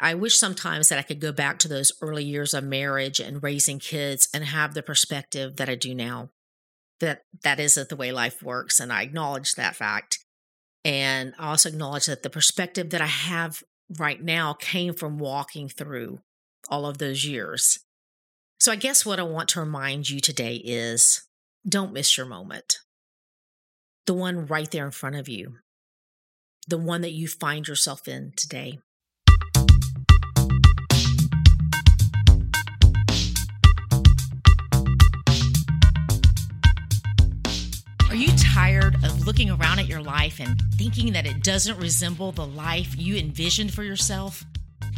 I wish sometimes that I could go back to those early years of marriage and raising kids and have the perspective that I do now. That that isn't the way life works, and I acknowledge that fact. And I also acknowledge that the perspective that I have right now came from walking through all of those years. So I guess what I want to remind you today is don't miss your moment. The one right there in front of you, the one that you find yourself in today. You tired of looking around at your life and thinking that it doesn't resemble the life you envisioned for yourself?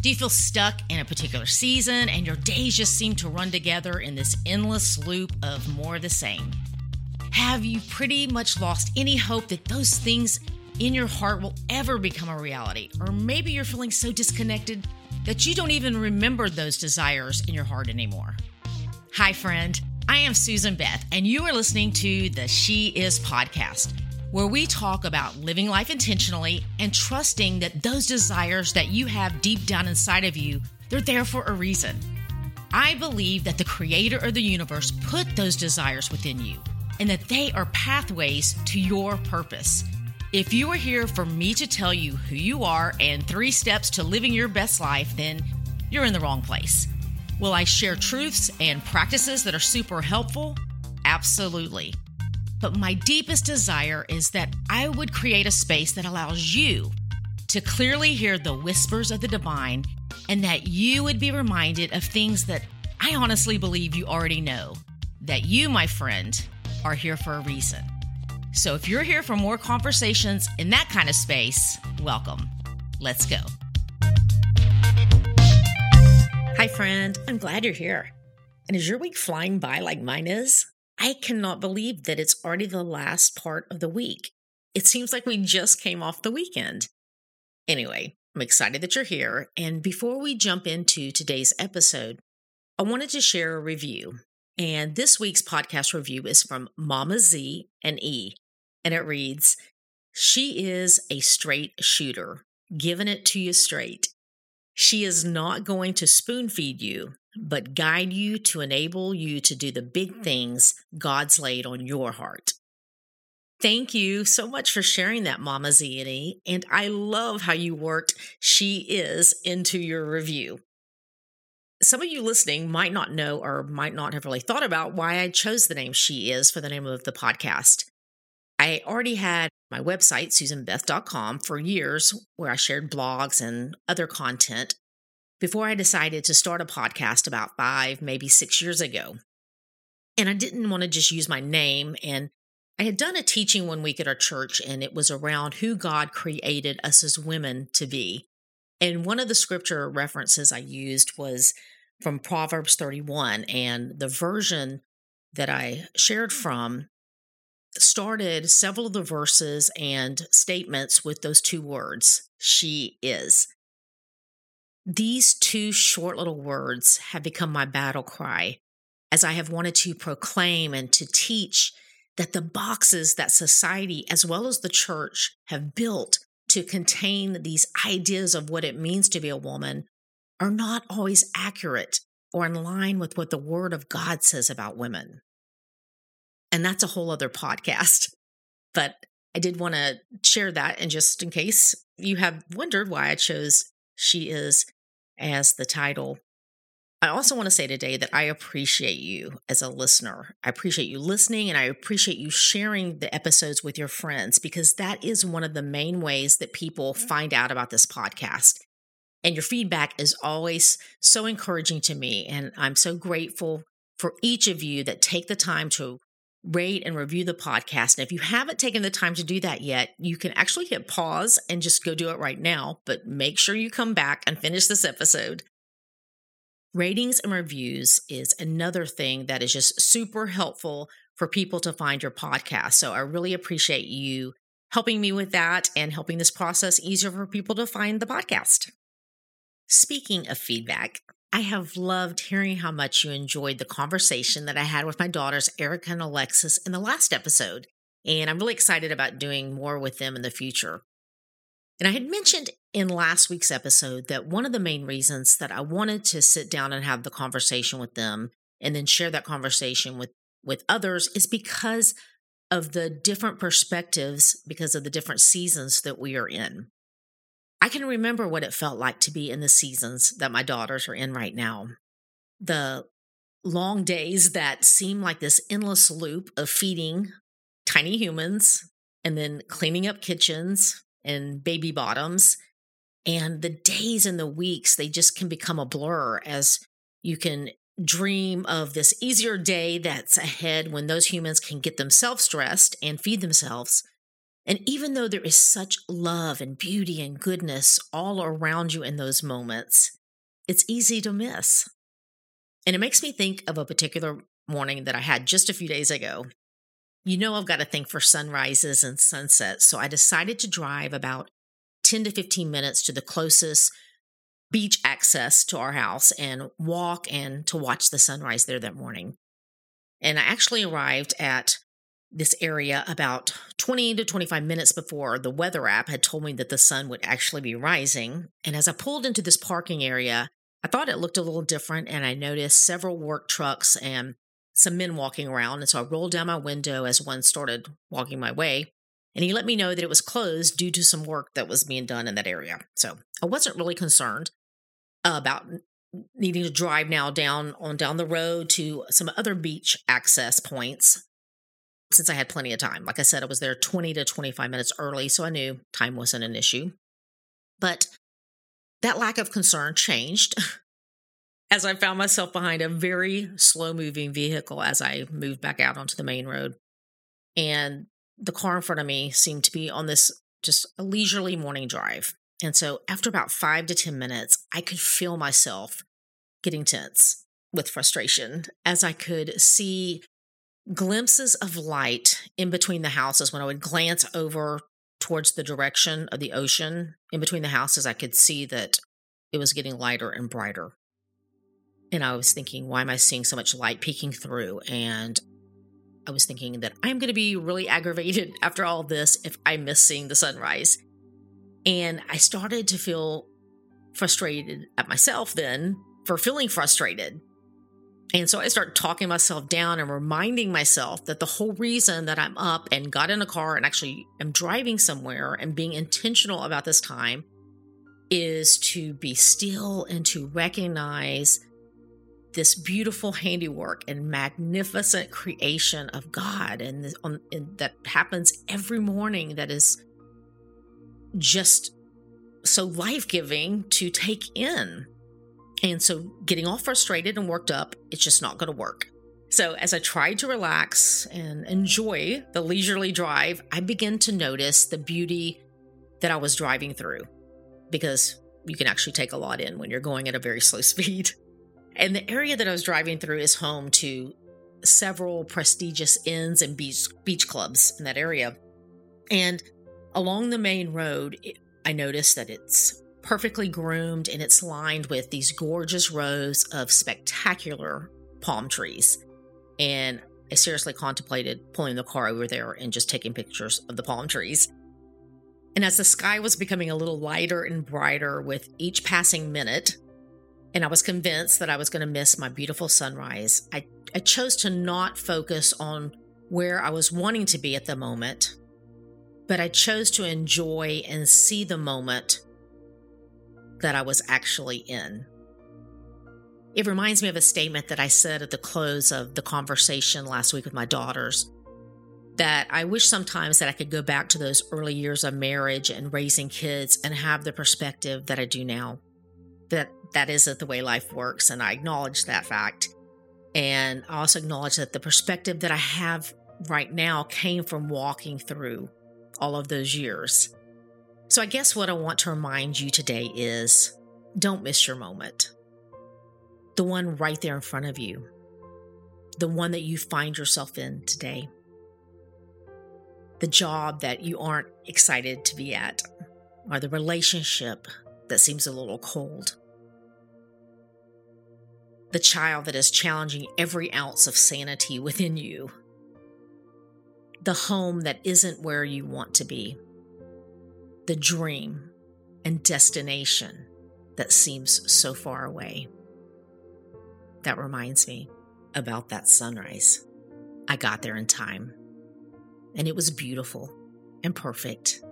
Do you feel stuck in a particular season and your days just seem to run together in this endless loop of more the same? Have you pretty much lost any hope that those things in your heart will ever become a reality? Or maybe you're feeling so disconnected that you don't even remember those desires in your heart anymore. Hi, friend. I am Susan Beth, and you are listening to the She Is podcast, where we talk about living life intentionally and trusting that those desires that you have deep down inside of you, they're there for a reason. I believe that the creator of the universe put those desires within you and that they are pathways to your purpose. If you are here for me to tell you who you are and three steps to living your best life, then you're in the wrong place. Will I share truths and practices that are super helpful? Absolutely. But my deepest desire is that I would create a space that allows you to clearly hear the whispers of the divine and that you would be reminded of things that I honestly believe you already know. That you, my friend, are here for a reason. So if you're here for more conversations in that kind of space, welcome. Let's go. Friend. I'm glad you're here. And is your week flying by like mine is? I cannot believe that it's already the last part of the week. It seems like we just came off the weekend. Anyway, I'm excited that you're here. And before we jump into today's episode, I wanted to share a review. And this week's podcast review is from Mama Z and E. And it reads She is a straight shooter, giving it to you straight. She is not going to spoon feed you, but guide you to enable you to do the big hmm. things God's laid on your heart. Thank you so much for sharing that, Mama Zini. And I love how you worked She Is into your review. Some of you listening might not know or might not have really thought about why I chose the name She Is for the name of the podcast. I already had my website, susanbeth.com, for years where I shared blogs and other content before I decided to start a podcast about five, maybe six years ago. And I didn't want to just use my name. And I had done a teaching one week at our church, and it was around who God created us as women to be. And one of the scripture references I used was from Proverbs 31. And the version that I shared from started several of the verses and statements with those two words she is. These two short little words have become my battle cry as I have wanted to proclaim and to teach that the boxes that society as well as the church have built to contain these ideas of what it means to be a woman are not always accurate or in line with what the Word of God says about women. And that's a whole other podcast. But I did want to share that. And just in case you have wondered why I chose She Is as the title, I also want to say today that I appreciate you as a listener. I appreciate you listening and I appreciate you sharing the episodes with your friends because that is one of the main ways that people mm-hmm. find out about this podcast. And your feedback is always so encouraging to me. And I'm so grateful for each of you that take the time to rate and review the podcast. And if you haven't taken the time to do that yet, you can actually hit pause and just go do it right now. But make sure you come back and finish this episode. Ratings and reviews is another thing that is just super helpful for people to find your podcast. So I really appreciate you helping me with that and helping this process easier for people to find the podcast. Speaking of feedback, I have loved hearing how much you enjoyed the conversation that I had with my daughters, Erica and Alexis, in the last episode. And I'm really excited about doing more with them in the future. And I had mentioned in last week's episode that one of the main reasons that I wanted to sit down and have the conversation with them and then share that conversation with with others is because of the different perspectives because of the different seasons that we are in. I can remember what it felt like to be in the seasons that my daughters are in right now. The long days that seem like this endless loop of feeding tiny humans and then cleaning up kitchens and baby bottoms. And the days and the weeks, they just can become a blur as you can dream of this easier day that's ahead when those humans can get themselves dressed and feed themselves. And even though there is such love and beauty and goodness all around you in those moments, it's easy to miss. And it makes me think of a particular morning that I had just a few days ago. You know, I've got to think for sunrises and sunsets. So I decided to drive about 10 to 15 minutes to the closest beach access to our house and walk and to watch the sunrise there that morning. And I actually arrived at this area about 20 to 25 minutes before the weather app had told me that the sun would actually be rising. And as I pulled into this parking area, I thought it looked a little different and I noticed several work trucks and some men walking around. And so I rolled down my window as one started walking my way. And he let me know that it was closed due to some work that was being done in that area. So I wasn't really concerned about needing to drive now down on down the road to some other beach access points since I had plenty of time. Like I said, I was there 20 to 25 minutes early, so I knew time wasn't an issue. But that lack of concern changed as I found myself behind a very slow moving vehicle as I moved back out onto the main road. And the car in front of me seemed to be on this just a leisurely morning drive. And so after about five to 10 minutes, I could feel myself getting tense with frustration as I could see glimpses of light in between the houses when I would glance over towards the direction of the ocean in between the houses I could see that it was getting lighter and brighter. And I was thinking why am I seeing so much light peeking through? And I was thinking that I'm going to be really aggravated after all this if I miss seeing the sunrise. And I started to feel frustrated at myself then for feeling frustrated and so I start talking myself down and reminding myself that the whole reason that I'm up and got in a car and actually am driving somewhere and being intentional about this time is to be still and to recognize this beautiful handiwork and magnificent creation of God and, this, um, and that happens every morning that is just so life-giving to take in and so getting all frustrated and worked up, it's just not going to work. So as I tried to relax and enjoy the leisurely drive, I began to notice the beauty that I was driving through because you can actually take a lot in when you're going at a very slow speed. And the area that I was driving through is home to several prestigious inns and beach, beach clubs in that area. And along the main road, I noticed that it's perfectly groomed and it's lined with these gorgeous rows of spectacular palm trees. And I seriously contemplated pulling the car over there and just taking pictures of the palm trees. And as the sky was becoming a little lighter and brighter with each passing minute, and I was convinced that I was going to miss my beautiful sunrise, I, I chose to not focus on where I was wanting to be at the moment, but I chose to enjoy and see the moment that I was actually in. It reminds me of a statement that I said at the close of the conversation last week with my daughters that I wish sometimes that I could go back to those early years of marriage and raising kids and have the perspective that I do now. That that isn't the way life works and I acknowledge that fact. And I also acknowledge that the perspective that I have right now came from walking through all of those years. So, I guess what I want to remind you today is don't miss your moment. The one right there in front of you, the one that you find yourself in today, the job that you aren't excited to be at, or the relationship that seems a little cold, the child that is challenging every ounce of sanity within you, the home that isn't where you want to be the dream and destination that seems so far away. That reminds me about that sunrise. I got there in time, and it was beautiful and perfect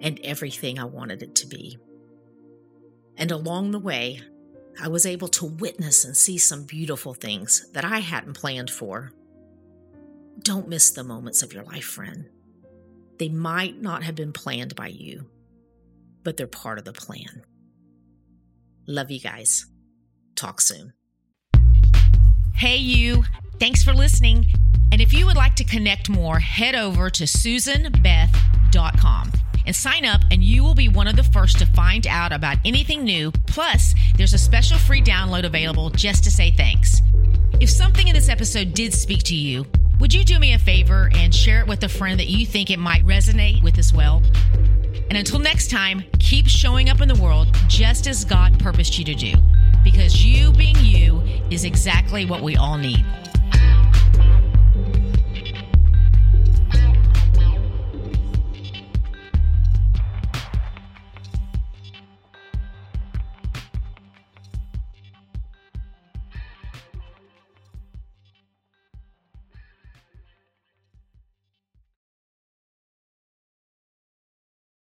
and everything I wanted it to be. And along the way, I was able to witness and see some beautiful things that I hadn't planned for. Don't miss the moments of your life, friend. They might not have been planned by you, but they're part of the plan. Love you guys. Talk soon. Hey, you. Thanks for listening. And if you would like to connect more, head over to susanbeth.com and sign up, and you will be one of the first to find out about anything new. Plus, there's a special free download available just to say thanks. If something in this episode did speak to you, would you do me a favor and share it with a friend that you think it might resonate with as well? And until next time, keep showing up in the world just as God purposed you to do, because you being you is exactly what we all need.